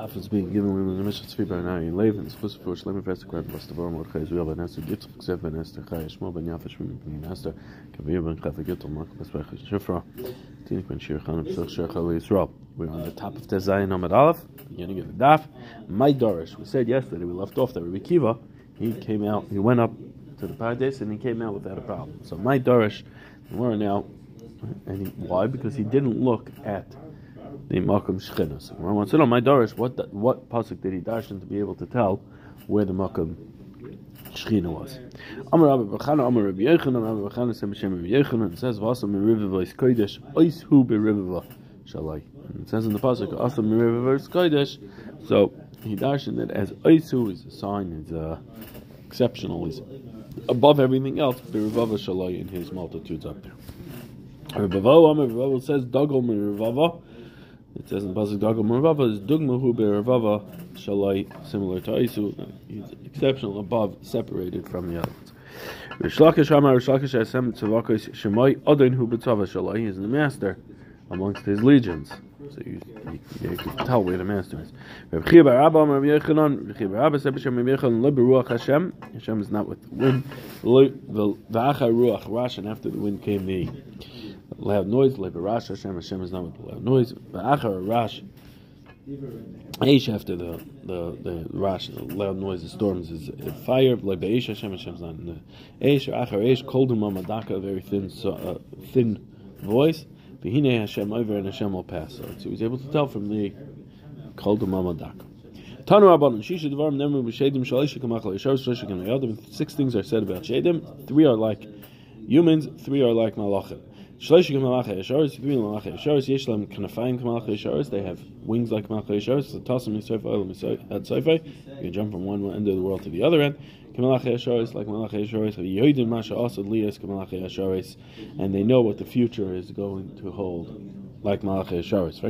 To for Shleim Fest Grad was the Vor Mordechai Israel Ben Esther Yitzchak Ksev Ben Esther Chai Shmuel Ben Yafish Ben Esther Kavir Ben Chafa Gittel Mark Besbech Shifra Tinik Ben Shir Chan Pesach Shir Chal Yisrael. We're on the top of Tezayin Amad Aleph beginning of the Daf. My Dorish we said yesterday we left off that Rabbi Kiva he came out he went up to the Pardes and he came out without a problem. So my Dorish we're now and he, why? Because he didn't look at the Makom Shechina. So I want to know my Dorish, what what pasuk did he darshan to be able to tell where the Makom Shechina was? Amar Rabbi Bechana, Amar Rabbi Yechanan, Rabbi Bechana said B'Shem Rabbi Yechanan. It says Vasam Meriviva is Kodesh, Ois Hu Beriviva Shalai. It says in the pasuk Asam Meriviva is Kodesh. So he darshan that as Ois Hu is a sign, is uh, exceptional, is above everything else. Berivava Shalai in his multitudes up there. Rabbi Bavo says Dagol Merivava. It says in Pasuk Dagam Mervava is Dugma Hu Be'ervava Shalai, similar to Isu. He's exceptional above, separated from the other. Rishlakish Amar Rishlakish Asem Tzavakos Shemai Adin Hu B'Tzava Shalai. Is the master amongst his legions. So you, you, you can tell where the master is. Reb Chia Bar Abba Reb Yechanan Reb Chia Bar Abba said B'Shem Reb Yechanan Le Beruach Hashem Hashem is not with the wind. V'acha Ruach Rash and after the wind came the loud noise. Like Rash Hashem, Hashem is not with loud noise. But Achar Rash, Aish after the the the Rash, the loud noise, the storms is fire. Like Aish Hashem, Hashem is not in the Aish or Achar Aish. Koldum Mamadaka, a very thin so, uh, thin voice. Behine Hashem over and Hashem will pass. So he was able to tell from the Koldum Mamadaka. Tanu Rabbanan, Shisha Devarim Nemu B'Shedim Shalisha Kamachal Yishar Shalisha Kamachal Six things are said about Shedim. Three are like humans. Three are like Malachim. Shloshim Malachei Yesharis, three Malachei Yesharis, Yeshlam Kanafayim Malachei Yesharis, they have wings like Malachei Yesharis, so Yisofa Olam Had Sofa, you can jump from one end of the world to the other end. Kamalachei Yesharis, like Malachei Yesharis, Yodim Masha Asad Lias Kamalachei Yesharis, and they know what the future is going to hold. Like Malachei Yesharis.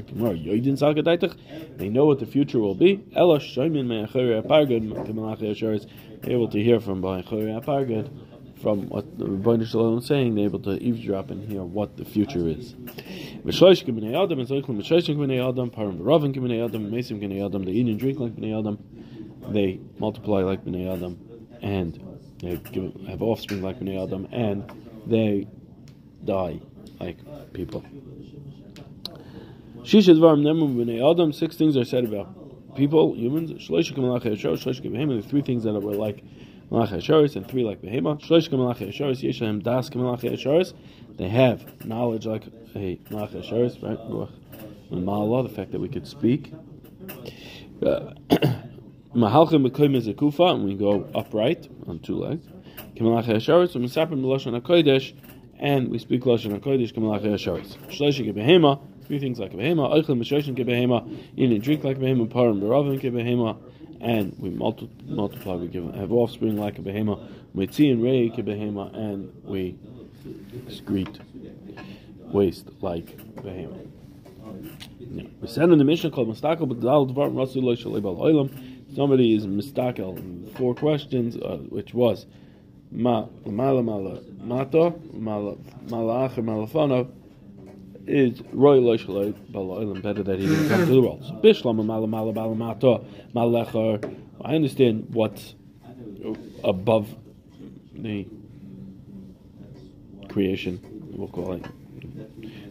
They know what the future will be. Ela Shoimin Me'achori Apargad, Kamalachei Yesharis, able to hear from Ba'achori Apargad from what the Rebbeinu Shalom is saying, they're able to eavesdrop and hear what the future is. They eat and drink like Bnei Adam, they multiply like Bnei Adam, and they give, have offspring like Bnei Adam, and they die like people. Six things are said about people, humans. The three things that were like Malachi Asharis, and three like Behema. Shlosh Malachi Asharis, Yeshem Das Malachi Asharis. They have knowledge like a Malachi Asharis, right? And Ma'ala, the fact that we could speak. Uh, Mahalchim Mekoim is a kufa, and we go upright on two legs. Kamalachi Asharis, and Misapim Lashon HaKodesh, and we speak Lashon HaKodesh, Kamalachi Asharis. Shlosh Behema, three things like a behema, Eichel Meshoshin Behema, eat and drink like a behema, Parim Beravim Behema, and we multi- multiply, we give, have offspring like a behema, mitzi and rei behema, and we excrete waste like behema. Yeah. We said in the mission called Mistakel, but dvar Bal Olim. somebody is Mistakel. Four questions, uh, which was Ma Mala Mala Mata Mala Malach Malafana is roy loishaloi bala'ilim better that he didn't come to the world. So bishlam mala mala bala mata malechar. I understand what's above the creation, we'll call it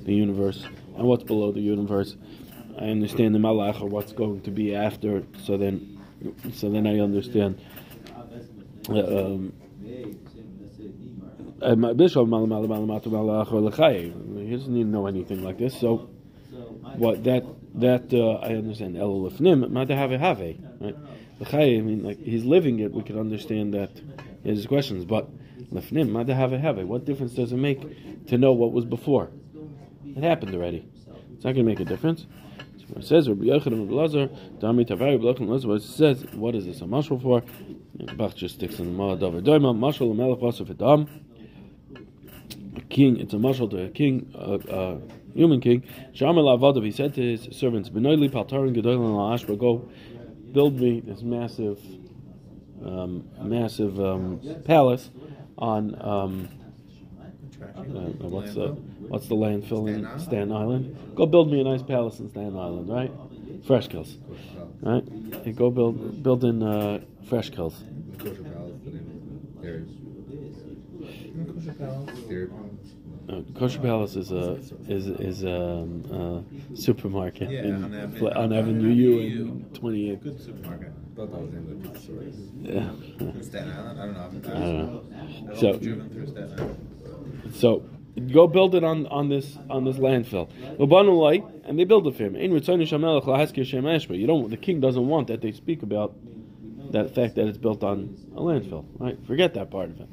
the universe, and what's below the universe. I understand the malach or what's going to be after. So then, so then I understand. Uh, um, he doesn't to know anything like this. So, what that that uh, I understand. El lefnim have have right? I mean, like he's living it. We could understand that he has questions, but lefnim have have What difference does it make to know what was before? It happened already. It's not going to make a difference. It says Rabbi Yochanan Rabbi Lazar, Dami Tavari Rabbi Yochanan It says, what is this a mashal for? Bach just sticks in the Maladavar Doima, mashal Adam king, it's a marshal to a king, a uh, uh, human king. Shamar Lavadav, he said to his servants, Benoili Paltarin Gedolan Ashba, go build me this massive, um, massive um, palace on um, uh, what's the what's the landfill in Staten Island? Go build me a nice palace in Staten Island, right? Fresh kills. right? And go build build in uh, fresh kills. Kosher Palace, the name of it. There's Kosher Palace. Uh, is a is is um, a supermarket Yeah, in, on Avenue- Fla- on Avenue U in twenty eight. Good supermarket. Thought that was the name of the pizza store. Yeah. In Staten Island? I don't know. I've- I don't know. I've So- driven through Staten Island. So go build it on, on this on this landfill. Ubanulai, and they build it for him. Ein lahaskir shem eshba. You don't. The king doesn't want that they speak about that fact that it's built on a landfill. Right? Forget that part of it.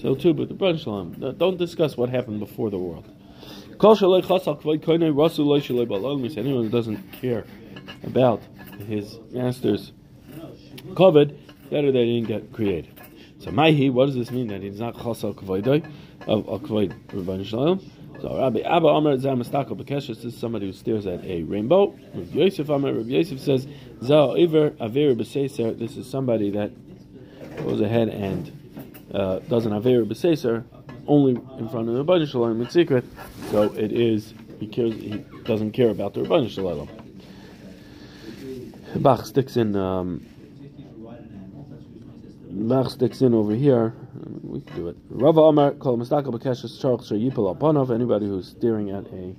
So too, but the Brunch Shalom, don't discuss what happened before the world. Anyone who doesn't care about his master's covered, better he didn't get created. So Maihi, what does this mean that he's not chasal kvaydoi of kvayd Rabban Shalom? So Rabbi Abba Amar Zamastako Bekeshes this is somebody who stares at a rainbow. Rabbi Yosef Amar Rabbi Yosef says Zah Iver Aver B'Seiser. This is somebody that goes ahead and uh, does an Aver B'Seiser only in front of the Rabban Shalom in secret. So it is he cares he doesn't care about the Rabban Shalom. Bach sticks in. Um, Bach sticks in over here. We can do it. Rava Amar Kol Mistaka Bekeshes Charles Yipal Apanov. Anybody who's staring at a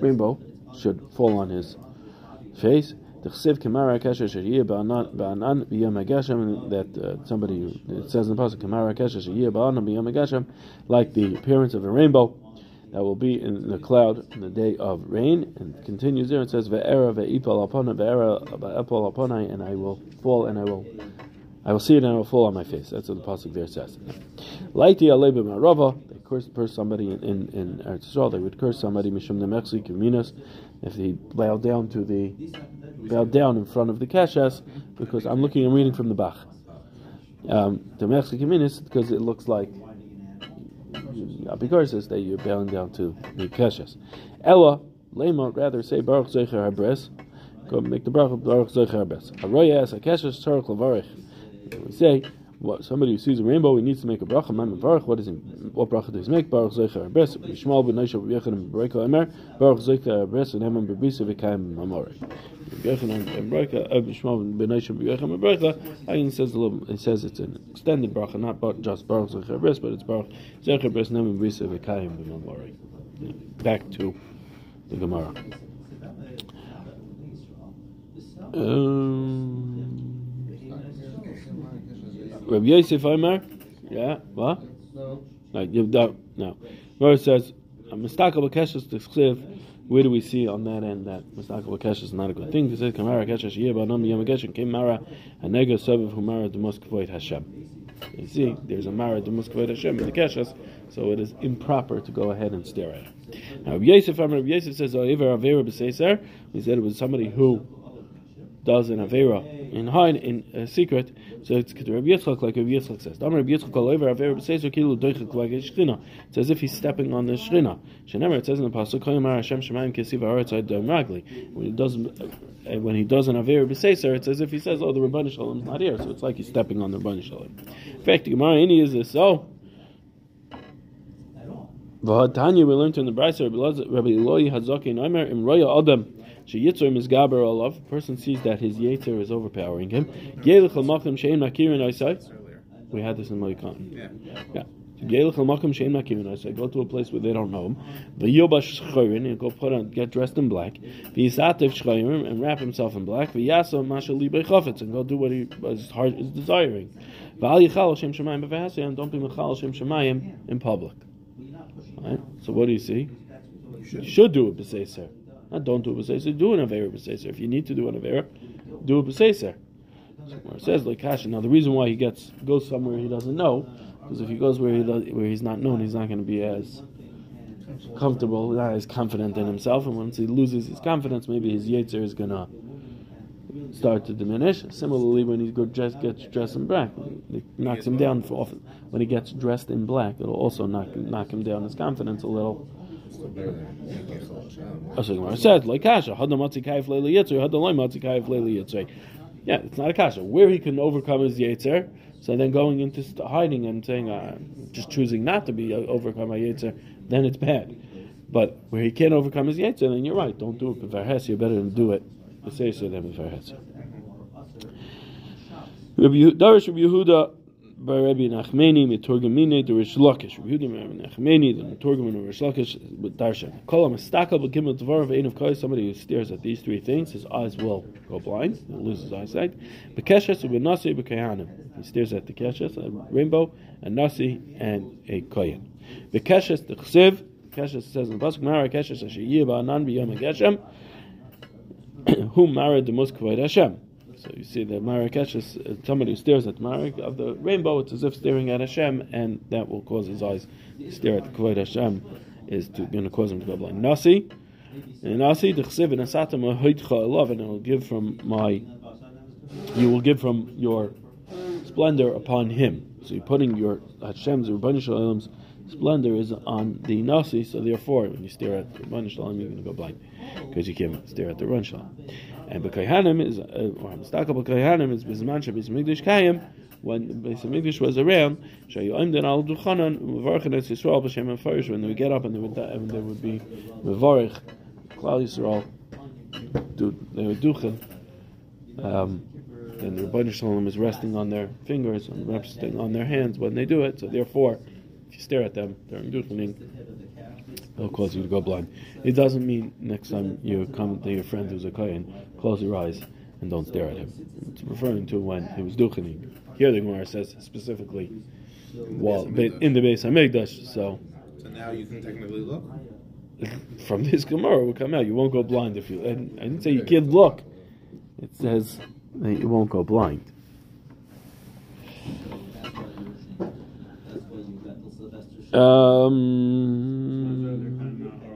rainbow should fall on his face. That uh, somebody it says in the pasuk like the appearance of a rainbow that will be in the cloud in the day of rain and continues there it says Ve'era Ve'ipal Apana Ve'era Ve'epal Apanai and I will fall and I will I will see it and I will fall on my face. That's what the pasuk there says. Like the Alebe Marava, they curse, curse somebody in, in, Eretz Yisrael, they would curse somebody Mishum Nemechsi Kuminas if he bowed down to the bowed down in front of the Keshes because I'm looking I'm reading from the Bach. Um the Mechsi because it looks like because says that you're bowing down to the Keshes. Ella, Lema, rather say Baruch Zecher Habres. Go make the Baruch Baruch Zecher Habres. Aroya as a Keshes Tzarech Lavarich. We say, what somebody who sees a rainbow, he needs to make a bracha. Man baruch. What is it? What bracha does he make? Baruch zecher bes. Yishmal ben Neisha b'yechan b'reika emer. Baruch zecher bes and Eman b'bisa v'kayim mamori. B'yechan and b'reika. Yishmal ben Neisha b'yechan b'reika. Ayin says a little. He says it's an extended bracha, not just Baruch zecher bes, but it's Baruch zecher bes and Eman b'bisa v'kayim mamori. Back to the Gemara. Um, Rabbi Yosef Omer, yeah, what? No. No, you don't. No. It says, Mistaka Bakeshus T'chsiv, where do we see on that end that Mistaka Bakeshus is not a good thing? It says, Kamara Keshesh Yeba Nam Yom Keshen Kim Mara Anega Sevav Humara Demus Kvoit Hashem. You see, there's a Mara Demus Kvoit Hashem in the Keshes, so it is improper to go ahead and stare at it. Now, Rabbi Yosef, Rabbi Yosef says, Oiver Avera B'Seiser, he said it was somebody who does an Avera in hide in a secret. So it's Rabbi Yitzchak, like Rabbi Yitzchak says. Damar Rabbi Yitzchak all Avera b'Seiser kilu doichik like a shchina. It's as if he's stepping on the shchina. Shenemer it says in the pasuk Koyamar Hashem Shemayim Kesiv Haaretz Adom Ragli. When he does uh, when he does an Avera b'Seiser, it's as if he says, "Oh, the Rabbanu Shalom is not here." So it's like he's stepping on the Rabbanu Shalom. In fact, the Gemara in is this so. Tanya we learned in the Brisa Rabbi Eloi Hazakin Omer Im Roya Adam Sheyitzor Mizgaber Olav. A person sees that his Yetzer is overpowering him. Yelech Lamachim Shein Makirin Isai. We had this in Moikan. Yeah. Yeah. Yelech Lamachim Shein Makirin Isai. Go to a place where they don't know him. V'yobash Shchorin and go put on get dressed in black. V'yisatev Shchorim and wrap himself in black. V'yasa Masha Libe Chofetz and go do what he his heart is desiring. V'al Yichal Shem Shemayim B'Vahasei and don't be Mechal Shem Shemayim in public. Right? So what do you see? You should do a b'seiser. Not don't do a b'seiser. Do an avera b'seiser. If you need to do an avera, do a b'seiser. So it says like Kasha. Now the reason why he gets goes somewhere he doesn't know, because if he goes where he does, where he's not known, he's not going to be as comfortable, not as confident in himself. And once he loses his confidence, maybe his yetzer is going to start to diminish. Similarly, when he gets dressed in black, it knocks him down for often. When he gets dressed in black, it'll also knock knock him down his confidence a little. So. As the Gemara said, like kasha, had the matzi kaif leili yitzer, had the loy matzi kaif leili yitzer. Yeah, it's not a kasha. Where he can overcome his yetzer, so then going into hiding and saying, uh, just choosing not to be uh, overcome by yetzer, then it's bad. But where he can't overcome his yetzer, then you're right. Don't do it b'varhes. You're better than do it b'seisur than b'varhes. Darish Rabbi Yehuda by Rabbi Nachmeni mitorgamine the Rish Lakish. Rabbi Nachmeni the mitorgamin of Rish Lakish with Darshan. Kol a mistakal b'gimel dvar of of kai. Somebody who stares at these three things, his eyes will go blind. He'll lose his eyesight. Bekeshes u'benasi b'kayanim. He stares at the keshes, a rainbow, a nasi, and a kohen. Bekeshes the chsiv. Keshes says in the pasuk Mara Keshes asher yiba anan b'yom Geshem. Who married the kavod Hashem? So you see the Mara Keshes is uh, somebody who stares at Marak of the rainbow, it's as if staring at Hashem, and that will cause his eyes to stare at the Kvod Hashem, is going to cause him to go blind. Nasi, and Nasi, the Chsiv and Asatam love, and will give from my, you will give from your splendor upon him. So you're putting your Hashem's, Rabbanu Shalom's splendor is on the Nasi, so therefore, when you stare at Rabbanu Shalom, you're going to go blind, because you can't stare at the Rabbanu Shalom. And B'Kayhanim is, uh, or Hamstaka B'Kayhanim is Bizman Shabbos Migdash Kayim, when Beis was around, Shayu then Al Duchanan, Mevarchen Es Yisrael B'Shem Farish, when they would get up and they would, and they would be Mevarich, Klal Yisrael, they would duchen, um, and the Rebbeinu Shalom is resting on their fingers and resting on their hands when they do it, so therefore, if you stare at them during duchening, it'll cause you to go blind. It doesn't mean next time you come to your friend who's a kohen, close your eyes and don't stare at him. It's referring to when he was duchening. Here the Gemara says specifically, well, in the base Beis Hamikdash. So, so now you can technically look. From this Gemara will come out. You won't go blind if you. I didn't say you can't look. It says that you won't go blind. Um,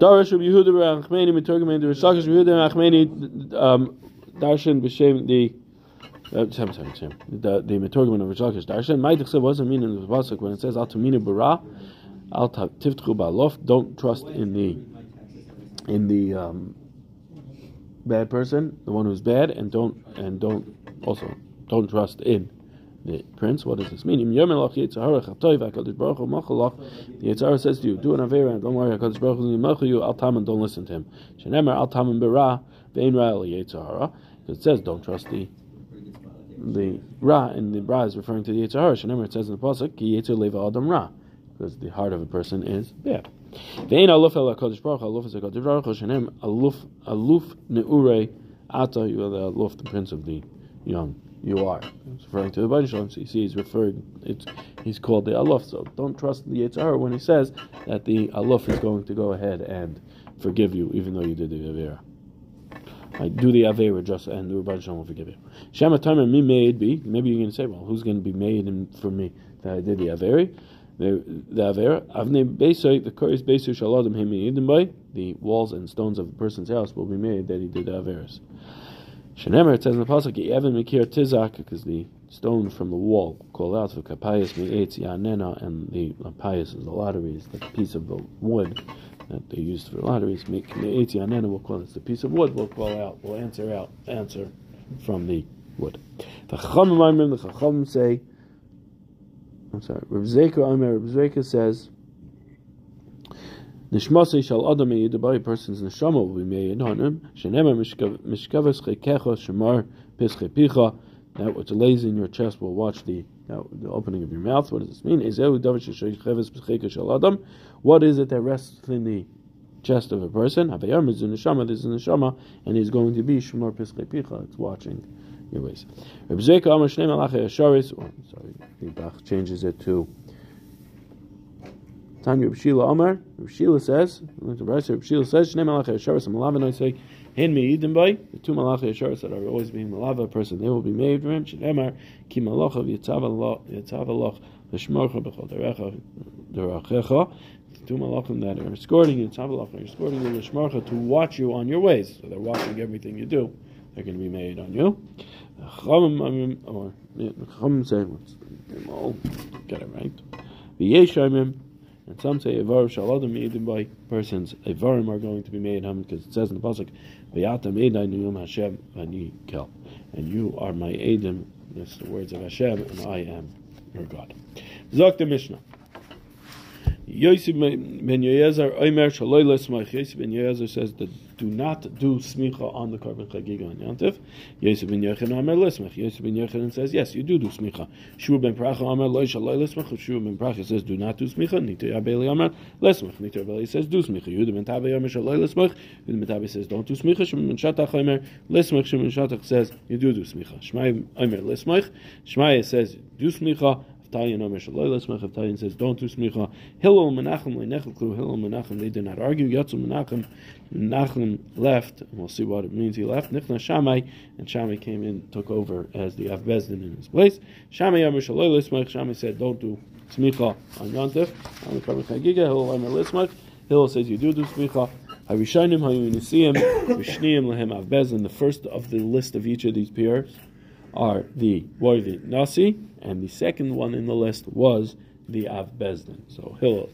Darish Rabbi Yehuda Rachmeni Miturgamin the Rishakish Yehuda Rachmeni um, Darshan B'Shem the uh, sorry, sorry, sorry. The the Miturgamin of Rishakish Darshan Ma'itach wasn't mean in the pasuk when it says Al Tamina Bara Al Tivtchu Ba'lof don't trust in the in the um, bad person the one who's bad and don't and don't also don't trust in the prince. What does this mean? The Yitzhara says to you, do an Avera don't worry, HaKadosh Baruch Hu Yimach you, Al Tam and don't listen to him. Shenemer Al Tam and Bera, Vein Ra El. It says don't trust the the Ra, and the Ra is referring to the Yitzhara. It says in the Pasuk, Ki Yitzhar Leva Adam Ra, because the heart of a person is bad. Vein Aluf El HaKadosh Baruch Aluf is HaKadosh Baruch Hu, Shenem Aluf, Aluf Ne'urei Ata, you are the Aluf, the prince of the young you are. It's referring to the Bain Shalom. So you see, he's referring. It's he's called the Aluf. So don't trust the Yitzhar when he says that the Aluf is going to go ahead and forgive you, even though you did the Avera. I do the Avera just and the Rabban Shalom will forgive you. Shema Tamer me made be. Maybe you're going to say, well, who's going to be made for me that I did the Avera? The the Avera Avne Beisoy the Koris Beisoy Shaladim Hemi by the walls and stones of a person's house will be made that he did the Averas. Shenemer, it says in the pasuk, "Evan mikir tizak," because the stone from the wall called out for kapayas mi'etz yanena, and the lapayas is the lotteries, the piece of the wood that they used for lotteries. Mi'etz yanena, we'll call it the piece of wood. We'll call out. We'll answer out. Answer from the wood. The chachamim, the chachamim say. I'm sorry. Rav Zeka. Rav Zeka says. Nishmasei shall adam body person's neshama will be made on him. Shenemar mishkavas chekecha shemar pische picha. That which lays in your chest will watch the the opening of your mouth. What does this mean? What is it that rests in the chest of a person? The. This is in the shama, and he's going to be shemar pische picha. It's watching your ways. Malachei Asharis. Oh, sorry, the Bach changes it to. Tanya Reb Shila Amar. Reb Shila says, Reb Shila says, Shnei Malachei Yesharis and Malava say, Hin me Eden the two Malachei Yesharis that are always being Malava person, they will be made for him. Shnemar Ki Malachav Yitzav Aloch L'Shmorcha B'Chol Derecha Derachecha. Two malachim that are escorting you, Tzav are escorting you L'Shmorcha to watch you on your ways. So they're watching everything you do. They're going to be made on you. Chachamim, or say, let's get it right. V'yeshayim and some say Ivar Shaladim Eidim by persons. Ivarim are going to be made him because it says in the pasuk, "V'yatam Eidai Nuyum Hashem V'ani Kel," and you are my Eidim. That's the words of Hashem, and I am your God. Zok the Mishnah. Yosef ben Yezer Omer Shaloi Lesmach. Yosef ben Yezer says that do not do smicha on the carbon chagiga on Yantif. Yosef ben Yechon Omer Lesmach. Yosef ben Yechon says yes, you do do smicha. Shua ben Pracha Omer Loi Shaloi Lesmach. Shua ben Pracha says do not do smicha. Nito Yabeli Omer Lesmach. Nito Yabeli says do smicha. Yehuda ben Tabe Omer Shaloi Lesmach. Yehuda ben Tabe says don't do smicha. Shimon ben Shatach Omer Lesmach. Shimon ben Shatach says you do do smicha. Shmai Omer Lesmach. Shmai says do smicha. Tayin Omer Shaloi Lesmach. Tayin says don't do smicha. Hillel Menachem Leinechel Hillel Menachem. They did not argue. Yatzu Menachem. Menachem left. And we'll see what it means. He left. Nichna Shammai, and Shammai came in, took over as the Avbezdin in his place. Shammai Omer Shaloi Lesmach. Shammai said don't do smicha on Yontif. On the Karban Chagiga. Hillel Omer Lesmach. Hillel says you do do smicha. Harishanim Hayunisim Vishniim Lehem Avbezdin. The first of the list of each of these peers are the the Nasi, and the second one in the list was the Av Bezdin. So Hillel,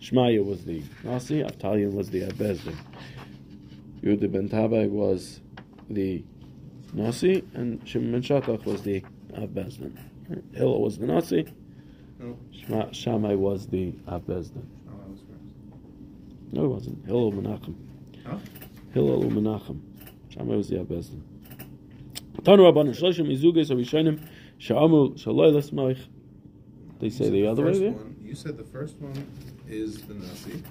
Shmaya was the Nasi, Avtalion was the Av Bezdin. Yehuda ben Tabai was the Nasi, and Shimon ben was the Av Bezdin. Hillel was the Nasi, No. Shma, Shammai was the Av Bezdin. I was first. No, it wasn't. Hillel Menachem. Huh? Hillel Menachem. Shammai was the Av Bezdin. Tanu Shloshim Izuges Shaloi Lesmoich. They say the other way there. You said the first one is the Nasi,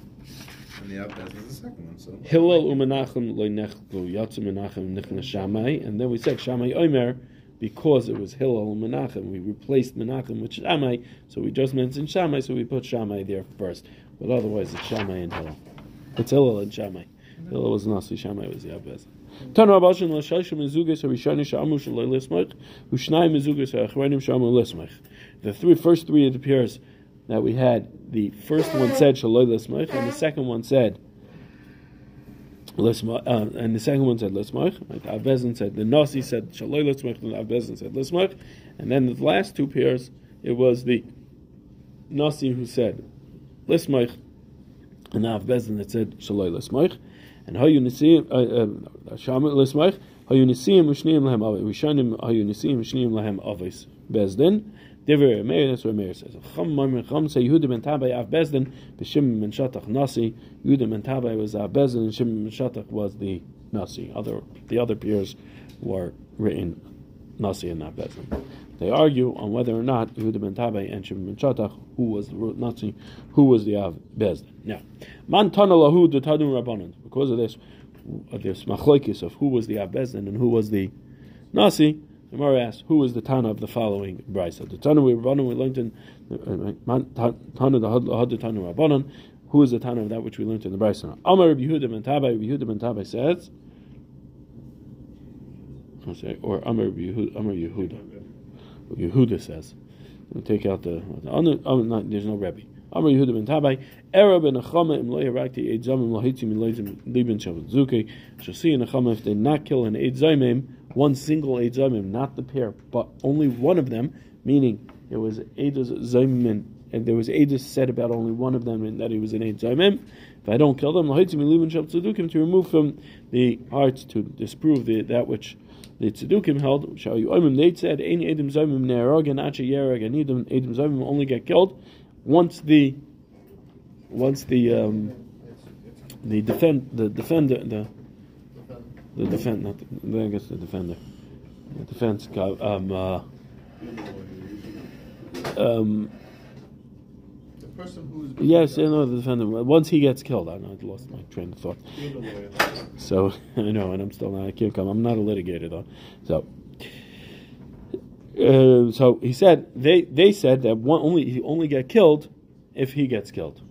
and the Abdaz is the second one. So Hillel umenachem loinechlu yatzu menachem nichna Shammai, and then we said Shammai Omer because it was Hillel Menachem. We replaced Menachem with Shammai, so we just mentioned Shammai, so we put Shammai there first. But otherwise, it's Shammai and Hillel. It's Hillel and Shammai. Hillel was Nasi, Shammai was the Abbez. Tanu Abashin l'shayshim mezuges harishani sha'amu shaloi lismach, ushnai mezuges ha'achronim sha'amu lismach. The three first three it appears that we had the first one said shaloi lismach, and the second one said Lismach, uh, and the second one said Lismach. Like Avbezin said, the Nasi said Shaloi Lismach, and Avbezin said Lismach. And then the last two pairs, it was the Nasi who said Lismach, and Avbezin that said Shaloi Lismach. And how you Nisim, uh, uh, Shamit Lismach, how you Nisim, Ushniim Lahem Avos, Rishanim, how you Nisim, Ushniim Lahem Avos, Bezdin. Diver Meir, that's what Meir says. Chum Mamre Chum say Yehuda ben Tabai Av Bezdin, B'Shim ben Shatach Nasi. Yehuda ben Tabai was Av Bezdin, and Shimon ben Shatach was the Nasi. Other the other peers were written Nasi and not Bezdin. They argue on whether or not Yehuda ben Tabai and Shimon ben Shatach, who was the Nasi, who was the Av Bezdin. Now, Man Lahu Tadun Rabbanon. Because of this, of this machlokes of who was the Av Bezdin and who was the Nasi. The Gemara asks, who was the Tana of the following brisa? The Tana we Rabbanon we learned in uh, Tana the Tana Rabbanon. Who is the Tana of that which we learned in the brisa? Amar Rabbi Yehuda ben Tabai. Rabbi Yehuda ben Tabai says, or Amar Yehuda. Amar Yehuda. Yehuda says. Take out the. oh, there's no Rebbe. Amar Yehuda ben Tabai. Era ben Achama im loy harakti eid zamim lohitzim lohitzim liben shavat zuke. Shall see in Achama if they not kill an eid one single eid not the pair, but only one of them, meaning it was eid zamim, and there was eid said about only one of them, and that he was an eid. If I don't kill them, lohitzim liben shavat zukim to remove from the hearts to disprove the, that which the tzedukim held. Shall you oimim? They said, "Ein edim zamim ne'erog and acha yerag and edim edim zamim only get killed once the once the um, the defend the defender the the defend not the, I guess the defender the defense guy um uh, um person who's yes I know the defendant. once he gets killed I know I lost my train of thought. You're the lawyer. so I know and I'm still not I can't come. I'm not a litigator though. So uh, so he said they they said that one only he only get killed if he gets killed.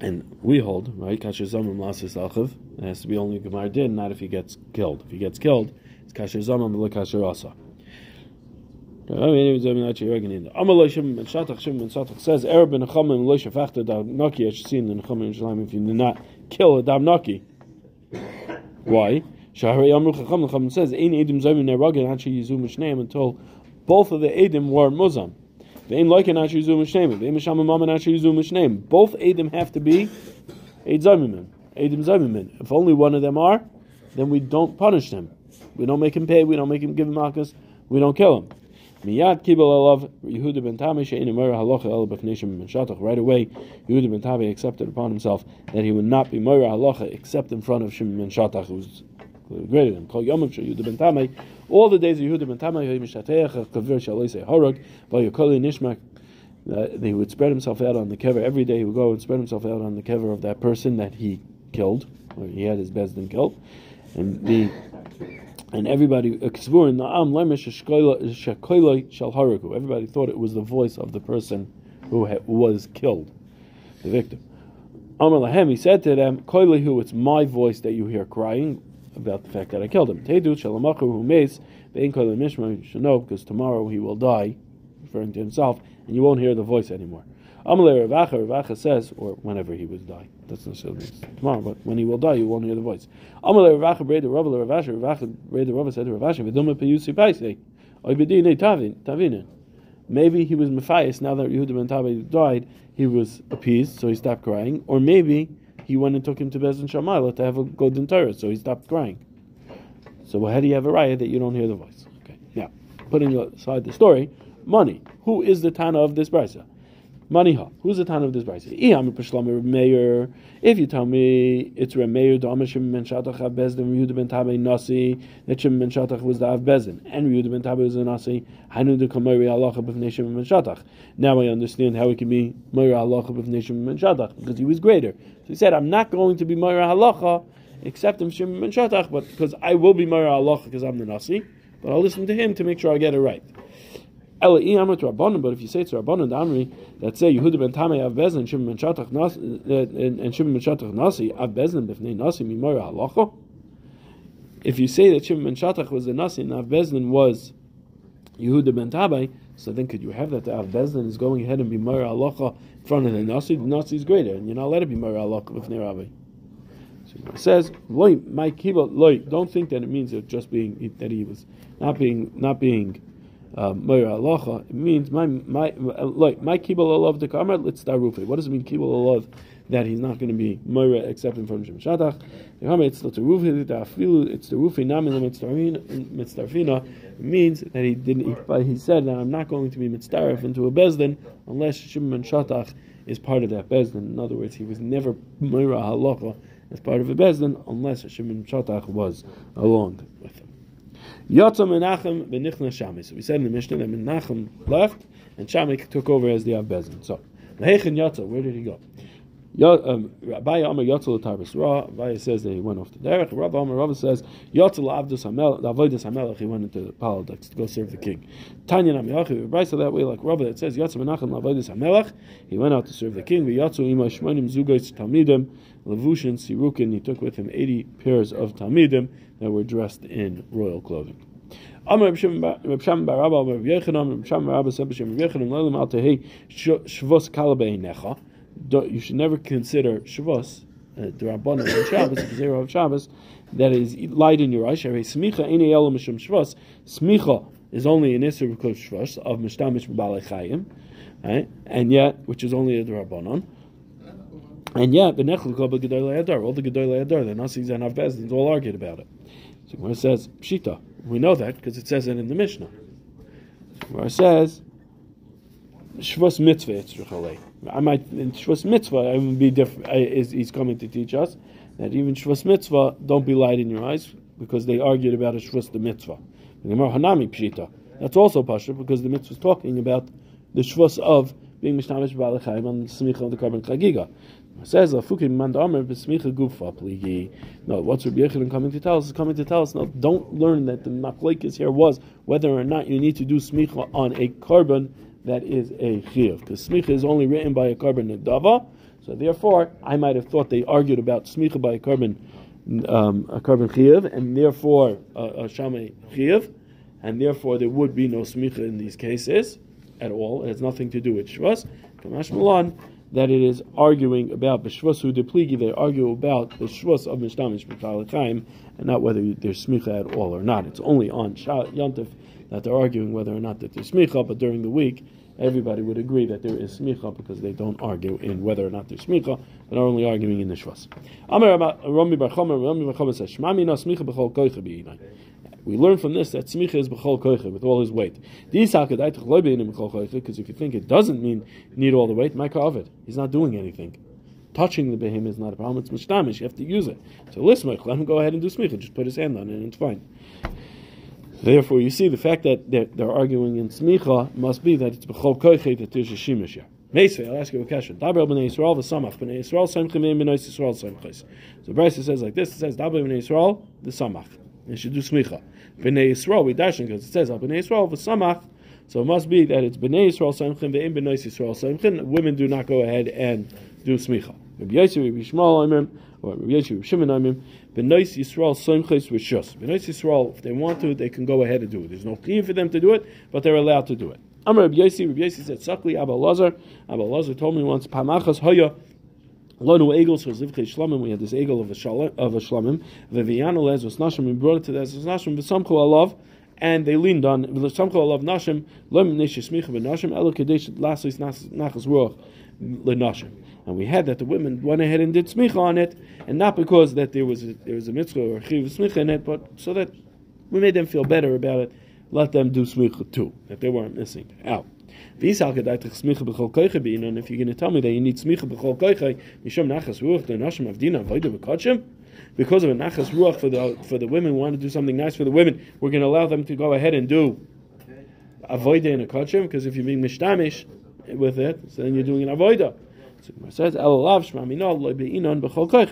And we hold right kasher zamim lasis achav it has to be only gemar din not if he gets killed. If he gets killed it's kasher zamim lo kasher asa Amalei Shimon ben Shatach Shimon ben Shatach says Arab and Achamim lo shafachta dam naki as seen in the Achamim Yerushalayim if you do not kill a dam naki why Shaharei Amru Chacham Chacham says Ein Edim Zayim Neragin Hachi Yizu Mishneim until both of the Edim were Musam Vein Loikin Hachi Yizu Mishneim Vein Misham Maman Hachi Yizu Mishneim both Edim have to be Eid Zayimim Edim Zayimim if only one of them are then we don't punish them we don't make him pay we don't make him give him makas we don't kill him Miyad kibel alav Yehuda ben Tamei she'in emor halacha el b'fnei ben shatach. Right away, Yehuda ben Tamei accepted upon himself that he would not be moira halacha except in front of Shimon ben Shatach, who's greater than Kol Yom Yehuda ben Tamei. All the days of Yehuda ben Tamei, he mishateach kavir nishmak. He would spread himself out on the kever every day. He would go and spread himself out on the kever of that person that he killed, or he had his bezdin killed, and the and everybody uh, everybody thought it was the voice of the person who was killed, the victim. Amar Lahem, he said to them, Koilihu, it's my voice that you hear crying about the fact that I killed him. Tedu shalamachu hu meis, bein koil mishma, you should know, because tomorrow he will die, referring to himself, and you won't hear the voice anymore. Amalei Ravacha, Ravacha says, or whenever he would die. That's not necessarily tomorrow, but when he will die, you won't hear the voice. Amalei Ravacha, Breda Rava, Ravacha, Ravacha, Breda Rava said to Ravacha, Viduma Peyusi Paise, Oibedine Tavin. Maybe he was Matthias, now that Yehuda ben Tabi died, he was appeased, so he stopped crying. Or maybe he went and took him to Bezin Shamayla to have a golden Torah, so he stopped crying. So how do you have a raya that you don't hear the voice? Okay, now, putting aside the story, money. Who is the Tana of this brisa? Maniha. Who's the town of this brisa? If you tell me it's Remeir, Damashim ben Shatach have Bezdin, Yehuda ben Tabe Nasi, that Shim ben Shatach was the Av Bezdin, and Yehuda ben Tabe was a Nasi, Hanu de Kamari Allah b'fnei Shim ben Shatach. Now I understand how it can be Moira Halacha b'fnei Shim ben Shatach, because he was greater. So he said, I'm not going to be Moira Halacha except in Shim ben Shatach, but because I will be Moira Halacha because I'm the Nasi, but I'll listen to him to make sure I get it right. But if you say to Rabbanon Damri that say Yehuda ben Tamei av bezin Shimon ben Shatach eh, and Shimon ben Shatach nasi av bezin b'fnei nasi mimora halacha. If you say that Shimon ben Shatach was the nasi and av bezin was Yehuda ben Tamei, so then could you have that the av bezin is going ahead and be mora halacha in front of the nasi? The nasi is greater, and you're not allowed to be mora halacha b'fnei Rabbi. So it says, "Loy, my kibbutz, loy." Don't think that it means that just being that he was not being not being Moira Alocha, it means my my like my kibul alav the kamar let's darufi. What does it mean kibul alav? That he's not going to be Moira except in front of Shatach. The kamar it's the rufi it's the rufi namin mitzdarfina. It means that he didn't. He, he said that I'm not going to be mitzdarif into a bezdin unless Shimon Shatach is part of that bezdin. In other words, he was never Moira Halacha as part of a bezdin unless Shimon Shatach was along with him. Yotza Menachem benichna Shammai. So we said in the Mishnah that Menachem left and Shammai took over as the Abbezin. So Lehechen Yotza, where did he go? Um, Rabbi Amar Yotzel Tarbis Ra. Rabbi says that he went off to Derek. Rabbi Amar Rabbi says Yotzel Avdus Hamel Avodas Hamelach. He went into the Paladix to go serve the king. Tanya Namiyachi. Rabbi said that way like Rabbi that says Yotzel Menachem Avodas Hamelach. He went out to serve the king. Yotzel Ima Shmonim Zugos Talmidim Levushin Sirukin. He took with him eighty pairs of Talmidim that were dressed in royal clothing. Amar Reb Shimon Bar Abba, Reb Yechanan, Reb Shimon Bar Abba said, Reb Yechanan, Lelim Al Tehei Shvos Kalabei Necha. You should never consider Shvos, uh, the Rabbanon of Shabbos, the zero of Shabbos, that is light in your eyes. Smicha. Smicha is only an Isser because Shvos of Mishtamish B'Balei Chayim, right? And yet, which is only a Rabbanon. And yet, the Nechel Kol B'Gedolei Adar, all the Gedolei Adar, the Nasis and Avbezdins all argued about it. So it says Pshita, we know that because it says it in the Mishnah. It says Shvus Mitzvah Yitzrachalei. I might in Shvus Mitzvah I would be different. He's coming to teach us that even Shvus Mitzvah don't be light in your eyes because they argued about a Shvus the Mitzvah. Hanami Pshita. That's also Pasha because the Mitzvah is talking about the Shvus of being Mishnamish Balachayim on the Smicha of the Carbon Chagiga. Says Afukim Mandamer Besmicha Gufa Pligi. No, what's Rabbi Yechanan coming to tell us? Is coming to tell us no. Don't learn that the machlekes here was whether or not you need to do smicha on a carbon that is a chiyuv, because smicha is only written by a carbon nedava. So therefore, I might have thought they argued about smicha by a carbon um, a carbon chiyuv, and therefore a shamay chiyuv, and therefore there would be no smicha in these cases at all. It has nothing to do with shvas. Kamash Milan that it is arguing about b'shvasu depligi. They argue about the shvus of mishtamish b'talachayim, and not whether there's smicha at all or not. It's only on Yantif that they're arguing whether or not that there's smicha. But during the week, everybody would agree that there is smicha because they don't argue in whether or not there's smicha, but are only arguing in the shvus. Amar Rami Bar Chomer, Rami Bar Chomer says, "Shmami na smicha b'chol koicha We learn from this that smicha is b'chol koicha with all his weight. Because if you think it doesn't mean need all the weight, my it. He's not doing anything. Touching the behemoth is not a problem. It's mishtamish. You have to use it. So listen, let him go ahead and do smicha. Just put his hand on it and it's fine. Therefore, you see the fact that they're, they're arguing in smicha must be that it's b'chol koicha that there's a shimish here. I'll ask you a question. Daber b'nei Yisrael v'samach. B'nei Yisrael samchim in b'nei Yisrael samchis. So Bryce says like this, it says Daber b'nei Yisrael, the samach. It should do smicha. B'nei Yisrael, we darshan because it says b'nei Yisrael v'samach. So it must be that it's b'nei Yisrael samchim ve'im b'nei Yisrael samchim. Women do not go ahead and do smicha. Rabbi Yosef, Rabbi Shmuel, or Rabbi Yosef, Rabbi Shimon, Omer, b'nei Yisrael samchis with shus. B'nei Yisrael, if they want to, they can go ahead and do it. There's no key for them to do it, but they're allowed to do it. Amar Rabbi Yossi, Rabbi Yossi said, Sakli Abba Lazar. Abba Lazar told me once, Pamachas Hoya, Lonu Egel, so Zivchei Shlamim, we had this Egel of a, shalom, of Lez was Nashim, we brought it to the Ez Nashim, V'samchu Alav, and they leaned on V'samchu Alav Nashim, Lom Nesh Smicha V'Nashim, Elo Kadesh Lasis Nachas Ruach L'Nashim. And we had that the women went ahead and did smicha on it, and not because that there was a, there was a mitzvah or a chiv smicha in it, but so that we made them feel better about it let them do smicha too, that they weren't missing out. And If you're going to tell me that you need smicha b'chol mishum nachas ruach the nashim avdina b'kodshim, because of a nachas ruach for the for the women, want to do something nice for the women, we're going to allow them to go ahead and do avoida in a kodshim, because if you're being mishtamish with it, so then you're doing an avoida. So it says,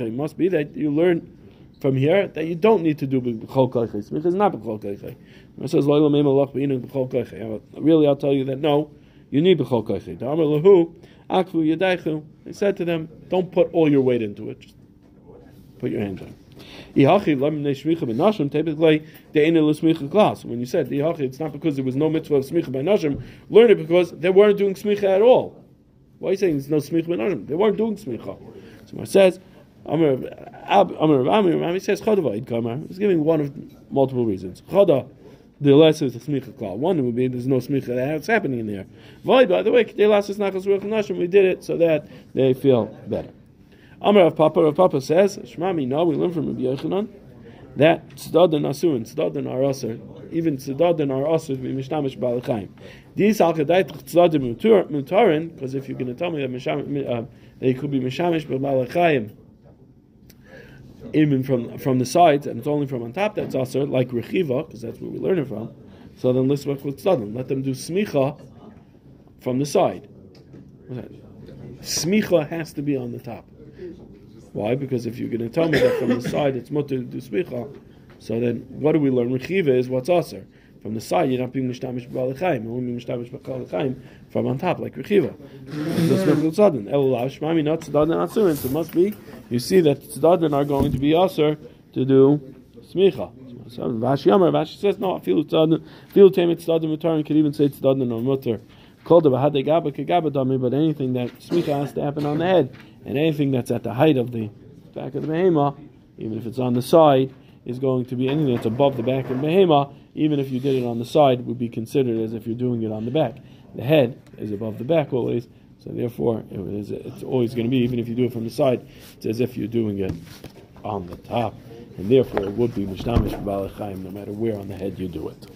It must be that you learn from here that you don't need to do b'chol koiche. Smicha is not b'chol koiche. It says loyal meim alach b'inu b'chol koiche. Really, I'll tell you that no, you need b'chol koiche. Da'amar lahu akfu yadaychu. He said to them, don't put all your weight into it. Just put your hands on. When you said it's not because there was no mitzvah of smicha by nashim, learn it because they weren't doing smicha at all. Why are you saying there's no smicha nashim? They weren't doing smicha. So it says Amr Amr Amr he says Chodava Kamar. He's giving one of multiple reasons. Choda, the lesser is the smicha klal. One would be there's no smicha that's happening in there. Void, by the way, they last is nachas ruach nashim. We did it so that they feel better. Amr of Papa of Papa says Shmami. No, we learn from Rabbi Yochanan that tzedad and asurin, tzedad and are aser, even tzedad are also to be mishnamish balachayim. These al kedai tzedad mutarin, because if you're going to tell me that, misham, uh, they could be mishamish balachayim even from from the sides, and it's only from on top that's also like rechiva, because that's where we learn it from. So then let's work with tzaddim. Let them do smicha from the side. Smicha has to be on the top. Why? Because if you're going to tell me that from the side it's mutter to do smicha, so then what do we learn? Rechiva is what's aser. From the side, you're not being mishtamish b'alachaim. You're only mishtamish b'alachaim from on top, like rechiva. So it must be. You see that tzaddim are going to be aser to do smicha. So Rashi Amar, Rashi says no. Filu tzaddim, filu temet tzaddim mutarin could even say tzaddim or mutter. Called but anything that smicha has to happen on the head, and anything that's at the height of the back of the behema, even if it's on the side, is going to be anything that's above the back of behema even if you did it on the side, would be considered as if you're doing it on the back. The head is above the back always, so therefore it is, it's always going to be, even if you do it from the side, it's as if you're doing it on the top. And therefore it would be mishnamish no matter where on the head you do it.